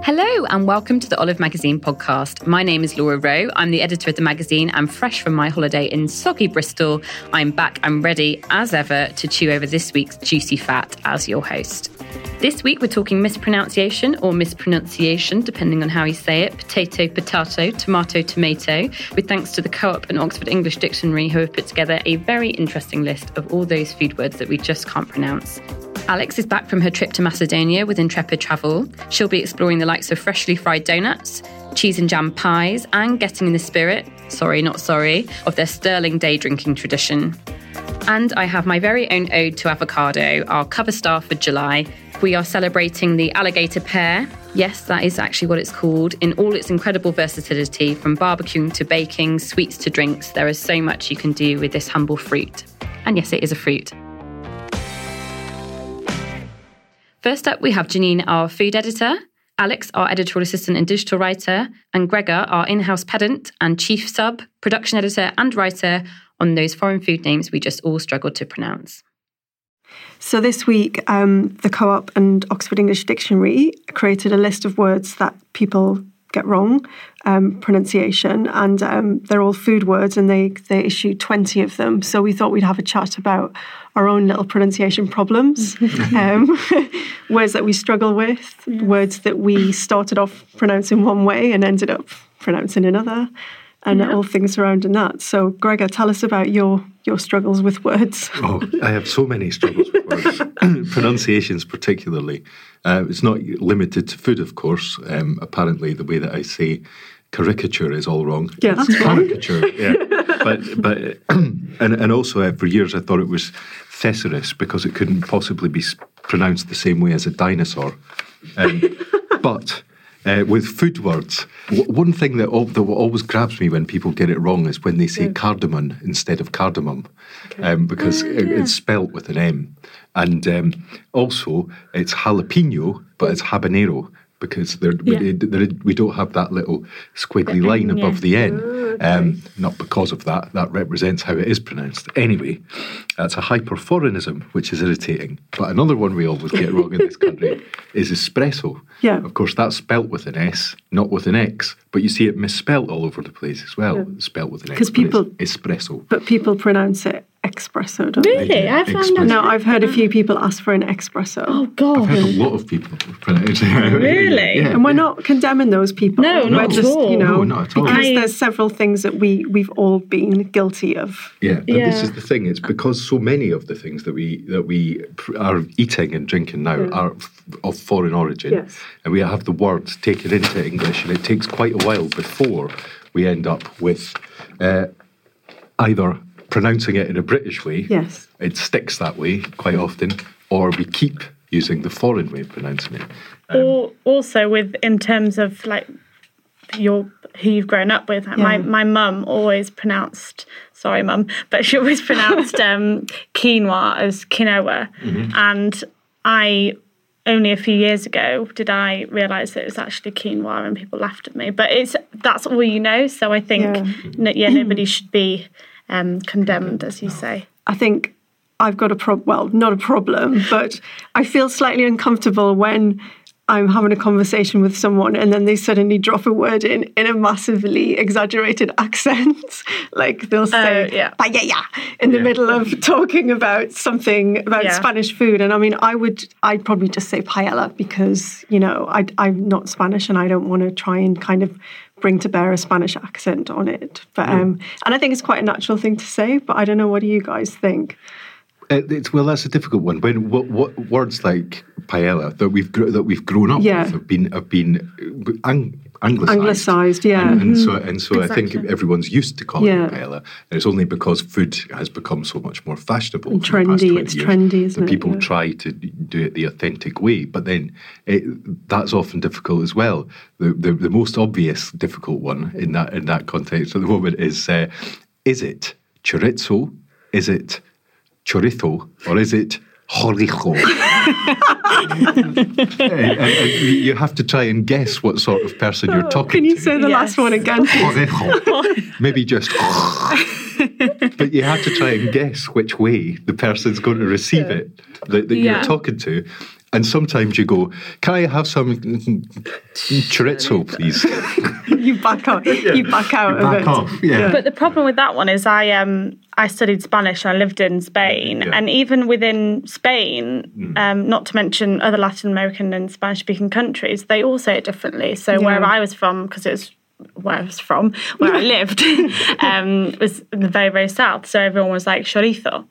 Hello, and welcome to the Olive Magazine podcast. My name is Laura Rowe. I'm the editor of the magazine. I'm fresh from my holiday in soggy Bristol. I'm back and ready, as ever, to chew over this week's juicy fat as your host. This week, we're talking mispronunciation or mispronunciation, depending on how you say it potato, potato, tomato, tomato, with thanks to the Co op and Oxford English Dictionary, who have put together a very interesting list of all those food words that we just can't pronounce. Alex is back from her trip to Macedonia with Intrepid Travel. She'll be exploring the likes of freshly fried donuts, cheese and jam pies, and getting in the spirit, sorry, not sorry, of their sterling day drinking tradition. And I have my very own ode to avocado, our cover star for July. We are celebrating the alligator pear. Yes, that is actually what it's called, in all its incredible versatility from barbecuing to baking, sweets to drinks. There is so much you can do with this humble fruit. And yes, it is a fruit. First up, we have Janine, our food editor, Alex, our editorial assistant and digital writer, and Gregor, our in house pedant and chief sub, production editor, and writer on those foreign food names we just all struggled to pronounce. So this week, um, the Co-op and Oxford English Dictionary created a list of words that people get wrong um, pronunciation, and um, they're all food words, and they they issued twenty of them. So we thought we'd have a chat about our own little pronunciation problems, um, words that we struggle with, words that we started off pronouncing one way and ended up pronouncing another, and yeah. all things surrounding that. So, Gregor, tell us about your your struggles with words. oh, I have so many struggles with words, pronunciations particularly. Uh, it's not limited to food, of course. Um, apparently, the way that I say caricature is all wrong. Yeah, that's caricature. yeah, but but and and also uh, for years I thought it was thesaurus because it couldn't possibly be pronounced the same way as a dinosaur. Um, but uh, with food words, w- one thing that, al- that always grabs me when people get it wrong is when they say yeah. cardamom instead of cardamom, okay. um, because oh, it, it's spelt with an M. And um, also, it's jalapeno, but it's habanero because yeah. we, we, don't have that little squiggly line above the N. Oh, um, not because of that, that represents how it is pronounced. Anyway, that's a hyperforeignism, which is irritating. But another one we always get wrong in this country is espresso. Yeah. Of course, that's spelt with an S, not with an X. But you see it misspelt all over the place as well, yeah. spelt with an X. Because people espresso. But people pronounce it espresso, don't they? Really? I found out. No, I've heard a few people ask for an espresso. Oh I've God. heard a lot of people pronounce it. Really? Yeah. And we're not condemning those people. No, we're not at just, all. You know, No, not at all. because I- there's several things that we we've all been guilty of. Yeah, and this is the thing. It's because so many of the things that we that we are eating and drinking now are of foreign origin, Yes. and we have the words taken into English, and it takes quite a while before we end up with uh, either pronouncing it in a British way. Yes. it sticks that way quite often, or we keep using the foreign way of pronouncing it. Or also with in terms of like your who you've grown up with. Like My Yeah. my mum always pronounced sorry mum, but she always pronounced um, quinoa as quinoa, and I. Only a few years ago did I realise that it was actually quinoa, and people laughed at me. But it's that's all you know. So I think Yeah. no, yeah, nobody should be um, condemned, as you say. I think I've got a problem, well, not a problem, but I feel slightly uncomfortable when I'm having a conversation with someone and then they suddenly drop a word in in a massively exaggerated accent. like they'll say yeah. paella in the middle of talking about something about Yeah. Spanish food. And I mean, I would, I'd probably just say paella because, you know, I, I'm not Spanish and I don't want to try and kind of bring to bear a Spanish accent on it. But, um, and I think it's quite a natural thing to say, but I don't know, what do you guys think? It's, well, that's a difficult one. When what, what words like paella that we've that we've grown up Yeah. with have been have been ang- anglicised. Anglicised, yeah. And, and so and so, I think everyone's used to calling Yeah. it paella. And it's only because food has become so much more fashionable, And for the past trendy, it's years trendy, isn't that it? people Yeah. try to do it the authentic way. But then it, that's often difficult as well. The, the the most obvious difficult one in that in that context at the moment is uh, is it chorizo? Is it chorizo or is it jorijo? and, and- and you have to try and guess what sort of person you're talking Oh, Can you to. say the last one again? Jorijo. Maybe just. but you have to try and guess which way the person's going to receive it that, that Yeah. you're talking to. And sometimes you go, Can I have some chorizo, please? you back out. You back out of Back it. off. Yeah. But the problem with that one is I um I studied Spanish and I lived in Spain, Yeah. and even within Spain, um, not to mention other Latin American and Spanish speaking countries, they all say it differently. So where I was from, because it was where I was from, where I lived, um, was in the very very south. So everyone was like chorizo.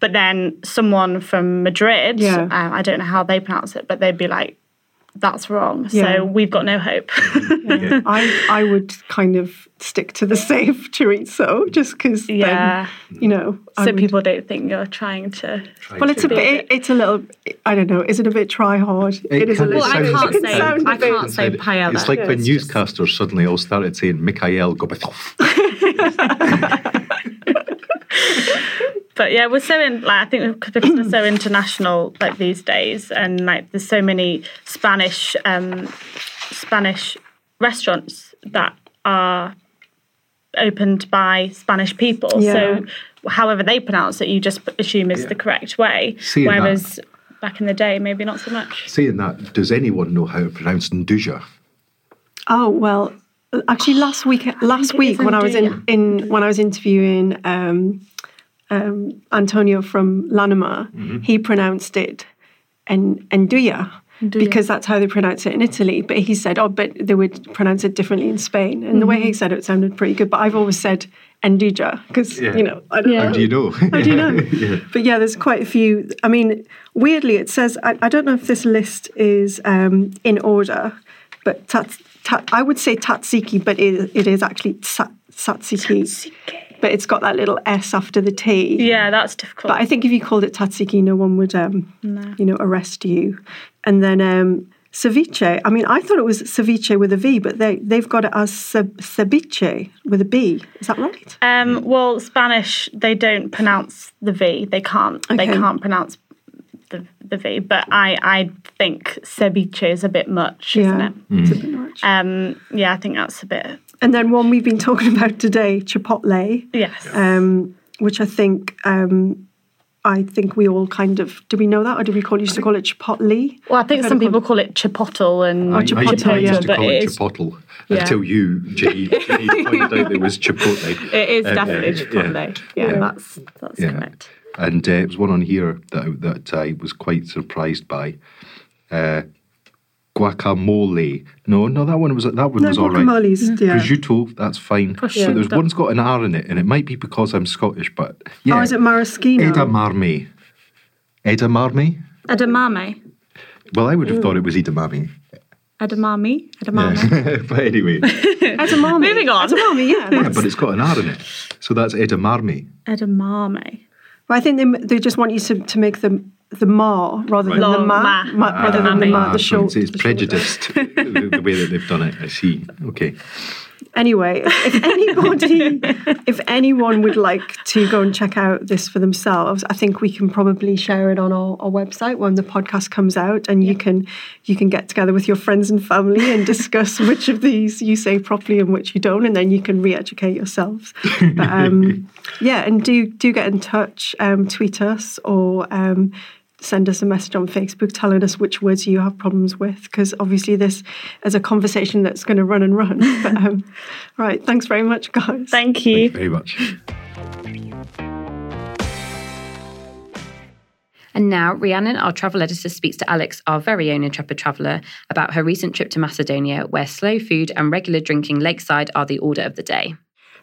But then someone from Madrid, Yeah. uh, I don't know how they pronounce it, but they'd be like, "That's wrong." Yeah. So we've got no hope. I, I would kind of stick to the safe chorizo just because, Yeah. you know. I so would- people don't think you're trying to. Well, it's a be a bit. It's a little. I don't know. Is it a bit try hard? It it is a little. Well, I can't it can say- sound a I bit- can't say paella. It's like Yeah, when it's just- newscasters suddenly all started saying Mikhail Gorbachev. But yeah, we're so in. Like I think because we're so international like these days, and like there's so many Spanish um, Spanish restaurants that are opened by Spanish people. Yeah. So however they pronounce it, you just assume is the correct way. Seeing that- Whereas back in the day, maybe not so much. Saying that, does anyone know how to pronounce Nduja? Oh well, actually, last week, last week when I was in, in when I was interviewing um, um, Antonio from Lanima, he pronounced it and Enduya. Because that's how they pronounce it in Italy. But he said, oh, but they would pronounce it differently in Spain. And the way he said it sounded pretty good. But I've always said Enduja because, Yeah. you know, I don't Yeah. know. How do you know? How do you know? But yeah, there's quite a few. I mean, weirdly, it says I, I don't know if this list is um, in order, but tats, ta, I would say tatsiki, but it, it is actually tsa, satsiki. But it's got that little s after the t. Yeah, that's difficult. But I think if you called it tatsiki, no one would, um, you know, arrest you. And then um, ceviche. I mean, I thought it was ceviche with a V, but they they've got it as ceviche with a B. Is that right? Um, well, Spanish they don't pronounce the V. They can't. They can't pronounce the the V. But I I think ceviche is a bit much, isn't yeah, it? it's a bit much. Um, yeah, I think that's a bit. And then one we've been talking about today, Chipotle, Yes. um, which I think um, I think we all kind of do we know that or do we call used to call it chipotle? Well, I think I've some heard it people call it chipotle and I, I, chipotle, I yeah. used to but call it it is- chipotle Yeah. until you, Jenny, Jenny pointed out there was chipotle. It is Uh, definitely uh, chipotle. Yeah, Yeah. that's that's Yeah. correct. And uh, it was one on here that I, that I was quite surprised by. Uh, guacamole. No, no, that one was that one No, was all right. guacamole's, yeah. Prosciutto, that's fine. Prosciutto. But there's one's got an R in it, and it might be because I'm Scottish, but oh, yeah. Oh, is it maraschino? Edamame. Edamame? Edamame. Well, I would have thought it was edamame. Edamame. Edamame. Yeah. but anyway, Edamame. Moving on. Edamame, yeah. yeah, but it's got an R in it, so that's edamame. Edamame. But I think they, they just want you to, to make the the ma rather than Right. the ma, Ma. ma rather than the ma, Ah, the short. it's, it's the short. prejudiced the, the way that they've done it. I see. Okay. Anyway, if anybody, if anyone would like to go and check out this for themselves, I think we can probably share it on our, our website when the podcast comes out, and you can you can get together with your friends and family and discuss which of these you say properly and which you don't, and then you can re-educate yourselves. But, um, yeah, and do do get in touch, um, tweet us or. Um, send us a message on Facebook telling us which words you have problems with, because obviously this is a conversation that's going to run and run. But um, right, thanks very much, guys. Thank you. Thank you very much. And now, Rhiannon, our travel editor, speaks to Alex, our very own intrepid traveller, about her recent trip to Macedonia, where slow food and regular drinking lakeside are the order of the day.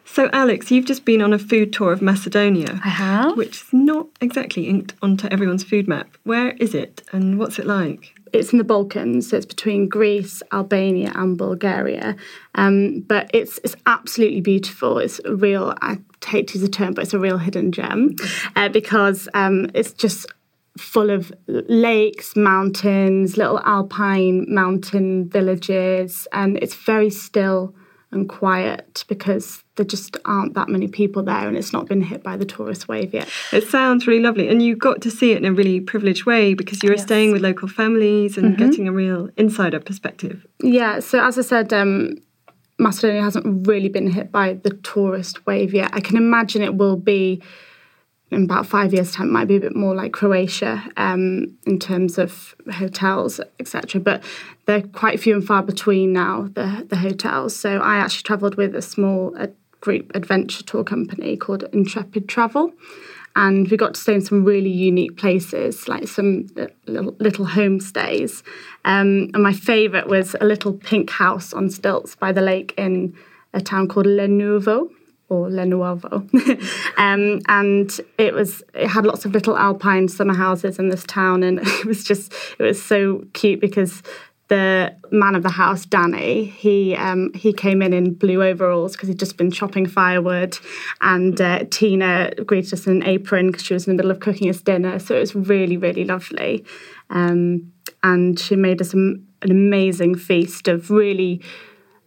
So, Alex, you've just been on a food tour of Macedonia. I have. Which is not exactly inked onto everyone's food map. Where is it and what's it like? it's in the Balkans, so it's between Greece, Albania, and Bulgaria. Um, but it's it's absolutely beautiful. It's a real. I hate to use the term, but it's a real hidden gem uh, because um, it's just full of lakes, mountains, little alpine mountain villages, and it's very still and quiet because there just aren't that many people there and it's not been hit by the tourist wave yet. It sounds really lovely. And you got to see it in a really privileged way because you were staying with local families and getting a real insider perspective. Yeah, so as I said, um, Macedonia hasn't really been hit by the tourist wave yet. I can imagine it will be in about five years' time. It might be a bit more like Croatia um, in terms of hotels, etc. But they're quite few and far between now. The the hotels. So I actually travelled with a small uh, group adventure tour company called Intrepid Travel. And we got to stay in some really unique places, like some uh, little, little homestays. Um, and my favourite was a little pink house on stilts by the lake in a town called Lenuvo or Lenuovo. um, and it was it had lots of little alpine summer houses in this town, and it was just it was so cute because the man of the house, Danny, he um, he came in in blue overalls because he'd just been chopping firewood, and uh, Tina greeted us in an apron because she was in the middle of cooking us dinner. So it was really really lovely, um, and she made us an amazing feast of really.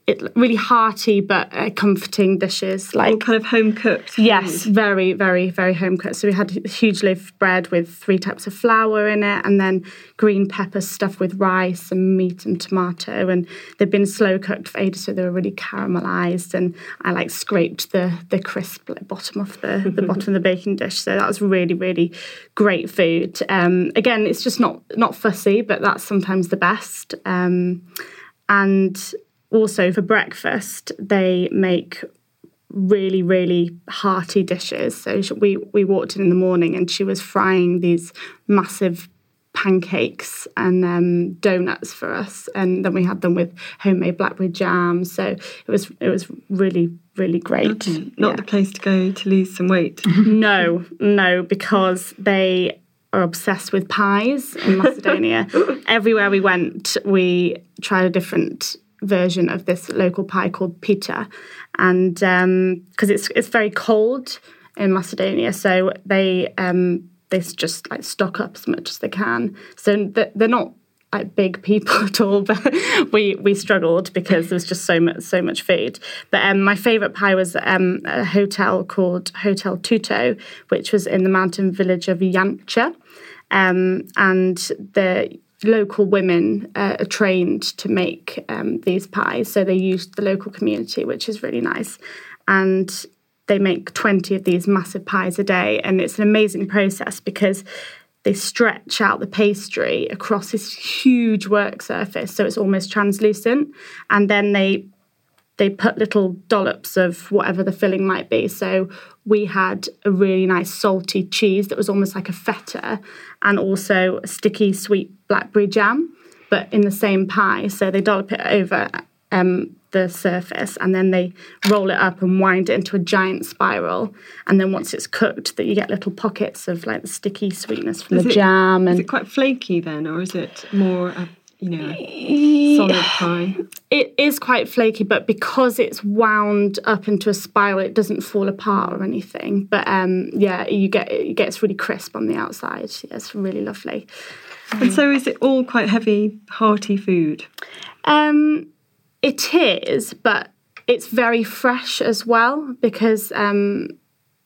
It, really hearty but uh, comforting dishes like All kind of home cooked. Yes, very, very, very home cooked. So we had a huge loaf of bread with three types of flour in it, and then green peppers stuffed with rice and meat and tomato. And they've been slow cooked for ages, so they were really caramelized. And I like scraped the the crisp like, bottom off the the bottom of the baking dish. So that was really, really great food. Um, again, it's just not not fussy, but that's sometimes the best. Um, and also for breakfast, they make really really hearty dishes so we we walked in in the morning and she was frying these massive pancakes and um, donuts for us and then we had them with homemade blackberry jam so it was it was really really great Not Yeah. the place to go to lose some weight. no no because they are obsessed with pies in Macedonia. Everywhere we went, we tried a different version of this local pie called pita, and because it's it's very cold in Macedonia, so they um, they just like stock up as much as they can. So th- they're not like big people at all, but we we struggled because there was just so much so much food. But um, my favourite pie was um, a hotel called Hotel Tutto, which was in the mountain village of Janche, um, and the local women uh, are trained to make um, these pies, so they use the local community, which is really nice. And they make 20 of these massive pies a day. And it's an amazing process because they stretch out the pastry across this huge work surface so it's almost translucent and then they they put little dollops of whatever the filling might be. So we had a really nice salty cheese that was almost like a feta and also a sticky sweet blackberry jam but in the same pie. So they dollop it over um, the surface and then they roll it up and wind it into a giant spiral. And then once it's cooked that you get little pockets of like the sticky sweetness from is the it, jam and is it quite flaky then or is it more you know solid pie. it is quite flaky but because it's wound up into a spiral it doesn't fall apart or anything. But um yeah you get it gets really crisp on the outside. Yeah, it's really lovely. And so is it all quite heavy hearty food? Um it is, but it's very fresh as well because um,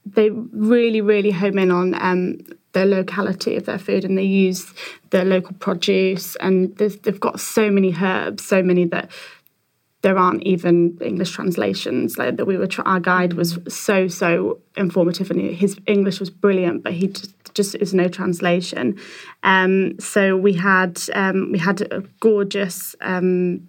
they really, really home in on um, the locality of their food and they use the local produce and they've got so many herbs, so many that there aren't even English translations. Like that, we were our guide was so so informative and his English was brilliant, but he just, just is no translation. Um, so we had um, we had a gorgeous. Um,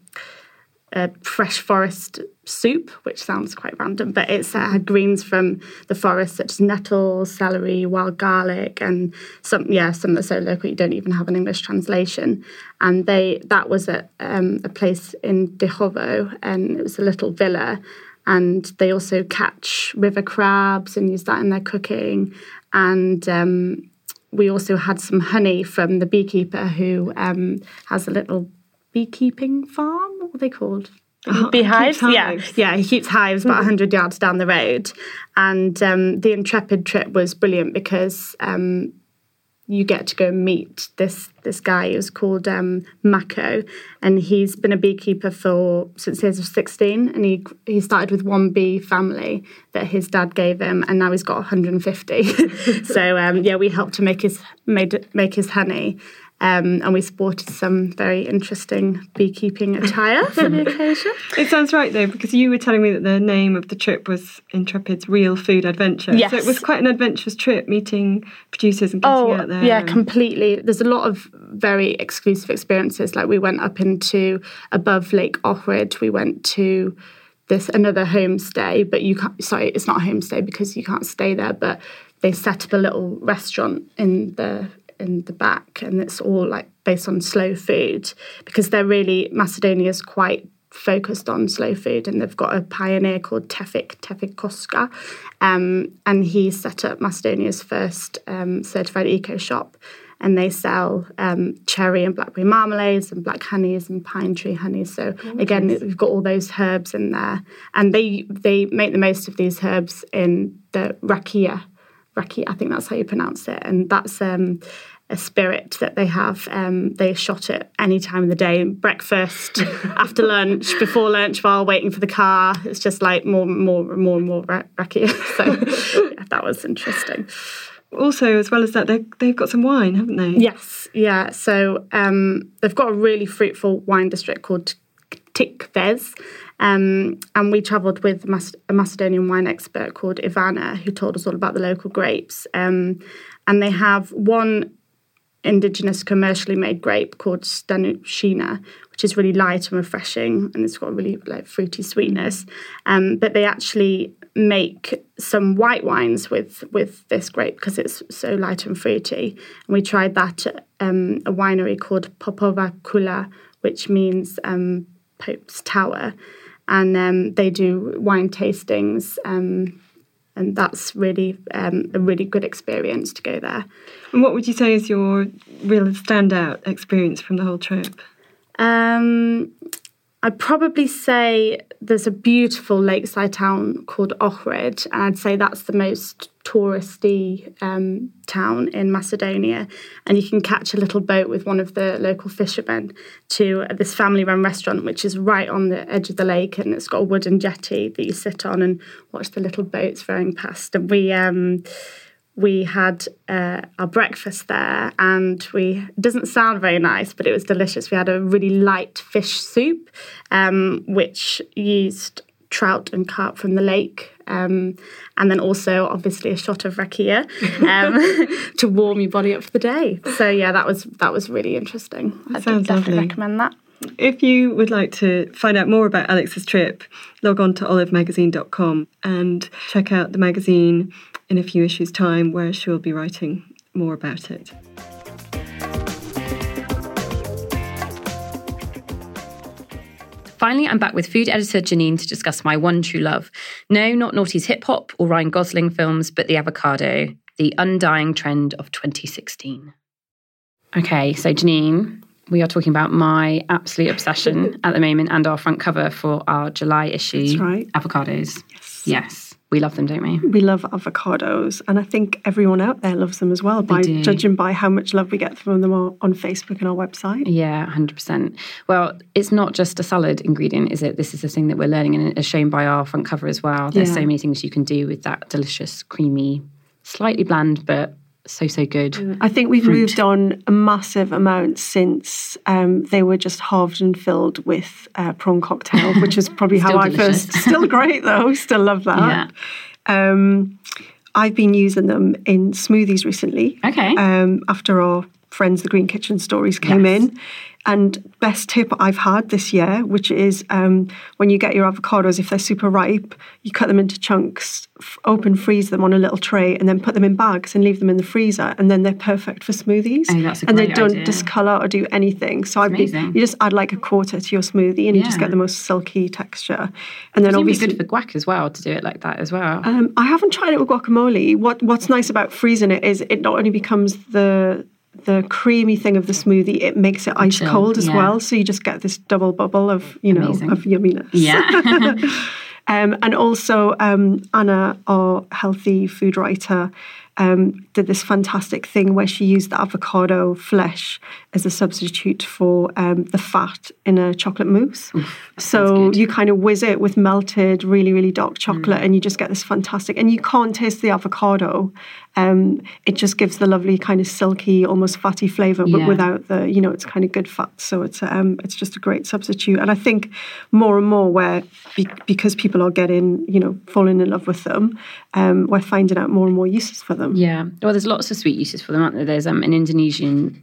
a fresh forest soup, which sounds quite random, but it's uh, greens from the forest, such as nettles, celery, wild garlic, and some yeah, some that are so local you don't even have an English translation. And they that was at um, a place in Dychowo, and it was a little villa. And they also catch river crabs and use that in their cooking. And um, we also had some honey from the beekeeper who um, has a little beekeeping farm. What are they called? Uh, Beehives? Yeah, yeah. He keeps hives about 100 yards down the road. And um, the Intrepid trip was brilliant because um, you get to go meet this this guy who's called um, Mako, and he's been a beekeeper for since he was 16, and he he started with one bee family that his dad gave him, and now he's got 150. so um, yeah, we helped to make his made make his honey, um, and we sported some very interesting beekeeping attire for the occasion. It sounds right though, because you were telling me that the name of the trip was Intrepid's Real Food Adventure. Yes. So it was quite an adventurous trip, meeting producers and getting oh, out there. Yeah, and... completely. There's a lot of very exclusive experiences. Like we went up into above Lake Ohrid. We went to this another homestay, but you can't. Sorry, it's not a homestay because you can't stay there, but they set up a little restaurant in the in the back, and it's all like based on slow food because they're really Macedonia's quite focused on slow food and they've got a pioneer called Tefik, Tefik Koska. Um, and he set up Macedonia's first um, certified eco shop and they sell um, cherry and blackberry marmalades and black honeys and pine tree honeys. So again, we've got all those herbs in there, and they they make the most of these herbs in the rakia Raki, I think that's how you pronounce it, and that's um, a spirit that they have. Um, they shot it any time of the day, breakfast, after lunch, before lunch, while waiting for the car. It's just like more, more, more, and more rakia. So yeah, that was interesting. Also, as well as that, they've got some wine, haven't they? Yes, yeah. So um, they've got a really fruitful wine district called Tikves. Um, and we travelled with a Macedonian wine expert called Ivana, who told us all about the local grapes. Um, and they have one indigenous commercially made grape called Stanushina, which is really light and refreshing, and it's got really like fruity sweetness. Um, but they actually make some white wines with with this grape because it's so light and fruity. And we tried that at um, a winery called Popova Kula, which means um, Pope's Tower and um, they do wine tastings. Um, and that's really um, a really good experience to go there. And what would you say is your real standout experience from the whole trip? Um, I'd probably say there's a beautiful lakeside town called Ohrid, and I'd say that's the most touristy um, town in Macedonia. And you can catch a little boat with one of the local fishermen to this family run restaurant, which is right on the edge of the lake. And it's got a wooden jetty that you sit on and watch the little boats rowing past. And we, um, we had uh, our breakfast there and we it doesn't sound very nice but it was delicious we had a really light fish soup um, which used trout and carp from the lake. Um, and then also, obviously, a shot of rakia um, to warm your body up for the day. So yeah, that was that was really interesting. I sounds definitely lovely. recommend that. If you would like to find out more about Alex's trip, log on to olivemagazine.com and check out the magazine in a few issues' time, where she'll be writing more about it. Finally, I'm back with food editor Janine to discuss my one true love. No, not Naughty's hip hop or Ryan Gosling films, but the avocado, the undying trend of 2016. Okay, so Janine, we are talking about my absolute obsession at the moment and our front cover for our July issue. That's right. Avocados. Yes. Yes. We love them, don't we? We love avocados, and I think everyone out there loves them as well. By do. judging by how much love we get from them on Facebook and our website. Yeah, 100%. Well, it's not just a salad ingredient, is it? This is the thing that we're learning and it's shown by our front cover as well. There's Yeah. so many things you can do with that delicious, creamy, slightly bland, but so, so good. I think we've fruit. moved on a massive amount since um, they were just halved and filled with uh, prawn cocktail, which is probably how Still I first. Still great though. Still love that. Um, I've been using them in smoothies recently. Okay. Um, after our friends, the Green Kitchen stories came Yes. in. And best tip I've had this year, which is um, when you get your avocados, if they're super ripe, you cut them into chunks, f- open freeze them on a little tray, and then put them in bags and leave them in the freezer, and then they're perfect for smoothies. Oh, that's a and they don't idea. discolor or do anything. So been, amazing. you just add like a quarter to your smoothie, and you just get the most silky texture. And then obviously good for guac as well to do it like that as well. um, I haven't tried it with guacamole. What What's nice about freezing it is it not only becomes the the creamy thing of the smoothie, it makes it ice Chill, cold as yeah. well. So you just get this double bubble of you know Amazing. of yumminess. yeah. Um, and also, um, Anna, our healthy food writer, um, did this fantastic thing where she used the avocado flesh as a substitute for um, the fat in a chocolate mousse. so you kind of whiz it with melted, really, really dark chocolate, and you just get this fantastic. And you can't taste the avocado. Um, it just gives the lovely kind of silky, almost fatty flavour, but Yeah. without the, you know, it's kind of good fat. So it's um, it's just a great substitute. And I think more and more where be, because people are getting, you know, falling in love with them, um, we're finding out more and more uses for them. Yeah. Well, there's lots of sweet uses for them, aren't there? There's um, an Indonesian.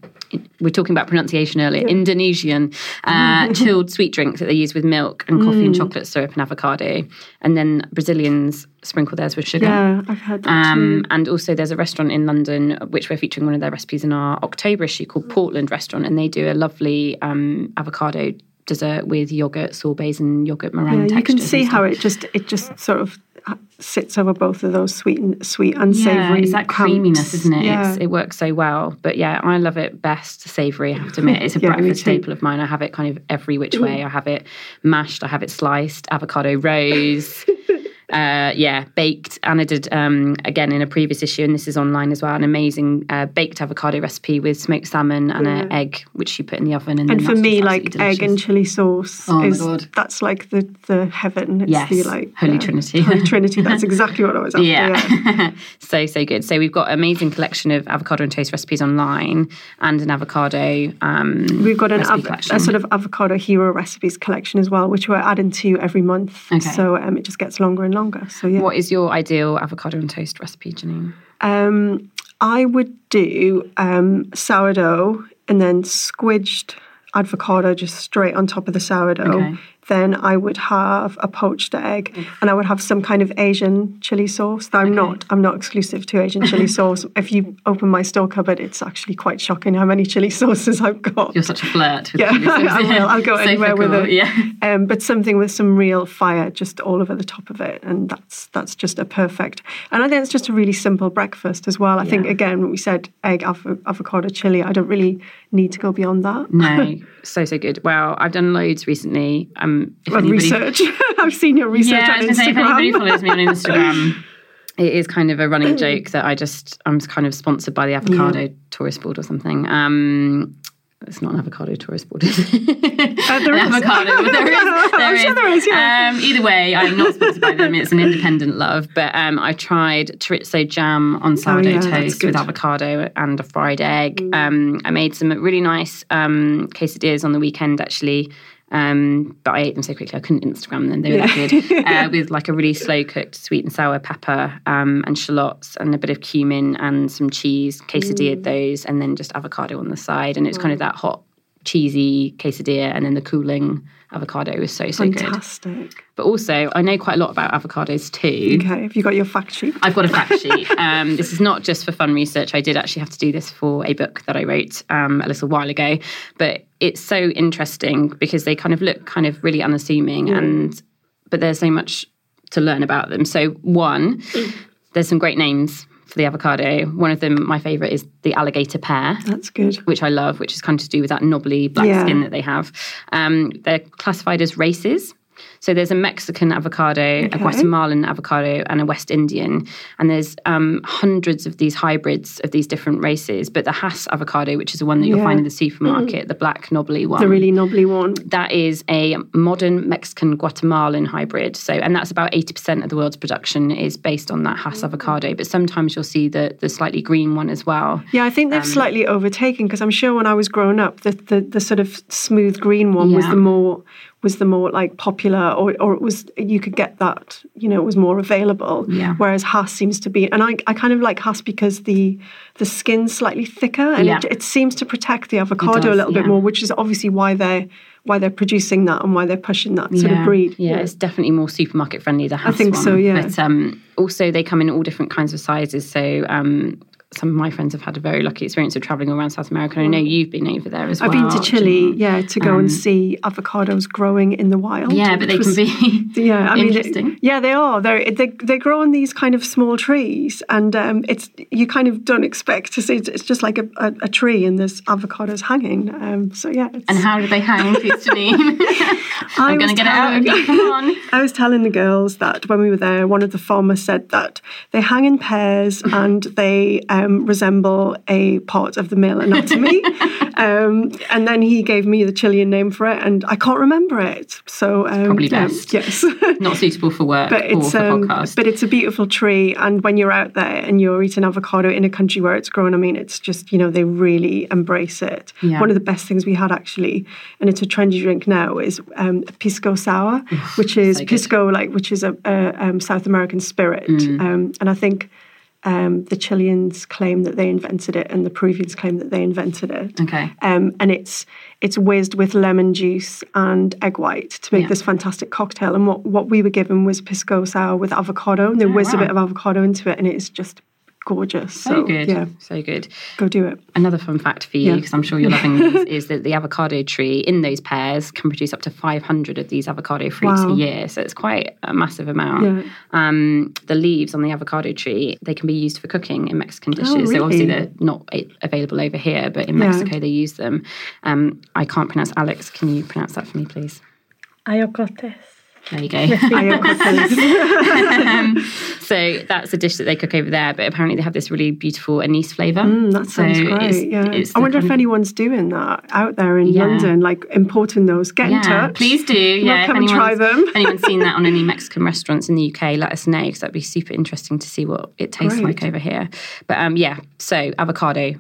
We're talking about pronunciation earlier. Indonesian uh, chilled sweet drink that they use with milk and coffee Mm. and chocolate syrup and avocado, and then Brazilians sprinkle theirs with sugar. Yeah, I've heard that Um, too. and also, there's a restaurant in London which we're featuring one of their recipes in our October issue called Portland Restaurant, and they do a lovely um, avocado dessert with yogurt sorbets and yogurt meringue. Yeah, you can see how it just it just sort of sits over both of those sweet and sweet and Yeah, it's that camps. creaminess, isn't it? Yeah. It's, it works so well. But yeah, I love it best savoury. I have to admit, it's a Yeah, breakfast staple of mine. I have it kind of every which way. I have it mashed. I have it sliced, avocado rose. Uh, yeah, baked. Anna did um, again in a previous issue, and this is online as well. An amazing uh, baked avocado recipe with smoked salmon and an egg, which she put in the oven. And, And then for me, like absolutely egg and chili sauce Oh my God. that's like the the heaven. It's Yes, the like Holy Trinity. Holy Trinity. That's exactly what I was after. Yeah. yeah. so so good. So we've got an amazing collection of avocado and toast recipes online, and an avocado. Um, We've got an av- a sort of avocado hero recipes collection as well, which we're adding to every month. Okay. So um, it just gets longer and longer. So yeah. What is your ideal avocado and toast recipe, Janine? Um, I would do um, sourdough and then squidged avocado just straight on top of the sourdough. Okay. Then I would have a poached egg, and I would have some kind of Asian chili sauce. I'm not. I'm not exclusive to Asian chili sauce. If you open my store cupboard, it's actually quite shocking how many chili sauces I've got. You're such a flirt. With Yeah. I will. I'll go So anywhere with it. Yeah. Um, but something with some real fire just all over the top of it, and that's that's just a perfect. And I think it's just a really simple breakfast as well. I think again, we said egg, avo- avocado, chili, I don't really need to go beyond that. No, so so good. Well, I've done loads recently. Um, if Well, anybody- research. I've seen your research yeah, on gonna say, if anybody follows me on Instagram, it is kind of a running joke that I just I'm kind of sponsored by the avocado tourist board or something. Um, it's not an avocado tourist board, is it? Uh, there is. avocado. but There is. There I'm is. sure there is, yeah. Um, either way, I'm not sponsored by them. It's an independent love. But um, I tried chorizo jam on sourdough Oh, yeah, toast with. Mm. avocado and a fried egg. Um, I made some really nice um, quesadillas on the weekend, actually. Um, but I ate them so quickly I couldn't Instagram them. They were that good. Uh, with like a really slow cooked sweet and sour pepper um, and shallots and a bit of cumin and some cheese. Quesadilla those and then just avocado on the side. And it was kind of that hot, cheesy quesadilla and then the cooling avocado was so so good. Fantastic. But also, I know quite a lot about avocados too. Okay, have you got your fact sheet? I've got a fact sheet. Um, this is not just for fun research. I did actually have to do this for a book that I wrote um, a little while ago. But it's so interesting because they kind of look kind of really unassuming, and but there's so much to learn about them. So one, there's some great names for the avocado. One of them, my favourite, is the alligator pear That's good. which I love, which is kind of to do with that knobbly black Yeah. skin that they have. Um, they're classified as races. So there's a Mexican avocado, a Guatemalan avocado, and a West Indian. And there's um, hundreds of these hybrids of these different races. But the Hass avocado, which is the one that you'll Yeah. find in the supermarket, the black knobbly one The really knobbly one. that is a modern Mexican Guatemalan hybrid. So, and that's about 80% of the world's production is based on that Hass avocado. But sometimes you'll see the, the slightly green one as well. Yeah, I think they've Um, slightly overtaken because I'm sure when I was growing up, the, the the sort of smooth green one was the more was the more like popular, or or it was you could get that you know it was more available. Yeah. Whereas Hass seems to be, and I, I kind of like Hass because the the skin's slightly thicker and Yeah. it, it seems to protect the avocado a does, little bit more, which is obviously why they're why they're producing that and why they're pushing that sort of breed. Yeah, it's definitely more supermarket friendly. The Hass I think one. so, yeah. But um, also, they come in all different kinds of sizes. So um, some of my friends have had a very lucky experience of traveling around South America. I know you've been over there as well. I've been to Chile, yeah, to go and see avocados growing in the wild. Um, Yeah, but they which can be Yeah, I mean, it- yeah, they are. They're, they they grow on these kind of small trees, and um, it's you kind of don't expect to see. It's just like a, a, a tree, and there's avocados hanging. Um, so yeah, it's, and how do they hang, please, Janine? I'm going to get it out of telling- Come on. I was telling the girls that when we were there, one of the farmers said that they hang in pairs and they um, resemble a part of the male anatomy. um, and then he gave me the Chilean name for it, and I can't remember it. So um, Probably best. yes. Not suitable for work but or it's for um, podcast. but it's a beautiful tree, and when you're out there and you're eating avocado in a country where it's grown, I mean, it's just you know they really embrace it. Yeah. One of the best things we had actually, and it's a trendy drink now, is um, pisco sour, which is so pisco like which is a, a um, South American spirit, Mm. um, and I think. Um, the Chileans claim that they invented it, and the Peruvians claim that they invented it. Okay. Um, and it's it's whizzed with lemon juice and egg white to make Yeah. this fantastic cocktail. And what, what we were given was pisco sour with avocado, and they Oh, whizzed a bit of avocado into it, and it is just gorgeous. So, good. yeah, So good. go do it. Another fun fact for you, Yeah. because I'm sure you're loving these, is that the avocado tree in those pairs can produce up to 500 of these avocado fruits Wow. a year. So it's quite a massive amount. Yeah. Um, the leaves on the avocado tree, they can be used for cooking in Mexican dishes. Oh, So obviously they're not available over here, but in Yeah. Mexico they use them. Um, I can't pronounce Alex. Can you pronounce that for me, please? Ayocotes. There you go. Um, so that's a dish that they cook over there, but apparently they have this really beautiful anise flavour. Mm, that sounds So great. it's- yeah. it's I wonder if anyone's doing that out there in Yeah. London, like importing those. Get in touch. please do. Yeah, come and try them. if anyone's seen that on any Mexican restaurants in the UK, let us know because that'd be super interesting to see what it tastes Great. like over here. But um, yeah, so avocado,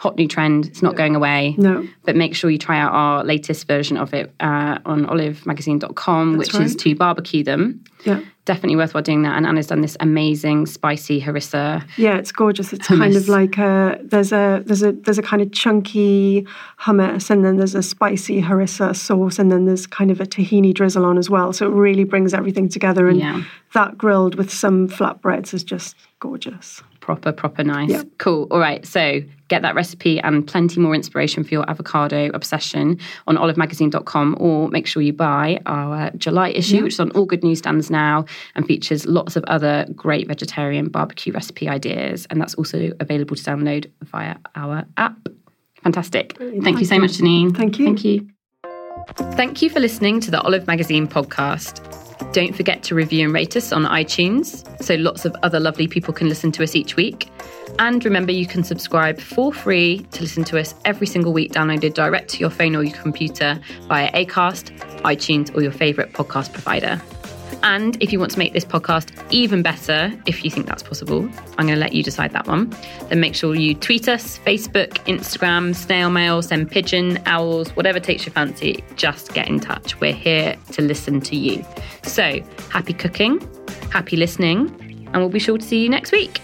hot new trend. It's not going away. No. But make sure you try out our latest version of it uh, on olivemagazine.com, which is to barbecue them. Yeah. Definitely worthwhile doing that. And Anna's done this amazing spicy harissa. Yeah, it's gorgeous. It's kind of like a there's a there's a there's a kind of chunky hummus, and then there's a spicy harissa sauce, and then there's kind of a tahini drizzle on as well. So it really brings everything together, and Yeah. that grilled with some flatbreads is just gorgeous. proper, proper nice. Yeah. Cool. All right. So get that recipe and plenty more inspiration for your avocado obsession on olivemagazine.com or make sure you buy our uh, July issue, which is on all good newsstands now and features lots of other great vegetarian barbecue recipe ideas. And that's also available to download via our app. Fantastic. Thank you so much, Janine. Thank you. Thank you. Thank you for listening to the Olive Magazine podcast. Don't forget to review and rate us on iTunes so lots of other lovely people can listen to us each week. And remember, you can subscribe for free to listen to us every single week, downloaded direct to your phone or your computer via Acast, iTunes, or your favourite podcast provider. And if you want to make this podcast even better, if you think that's possible, I'm going to let you decide that one. Then make sure you tweet us, Facebook, Instagram, snail mail, send pigeon, owls, whatever takes your fancy. Just get in touch. We're here to listen to you. So happy cooking, happy listening, and we'll be sure to see you next week.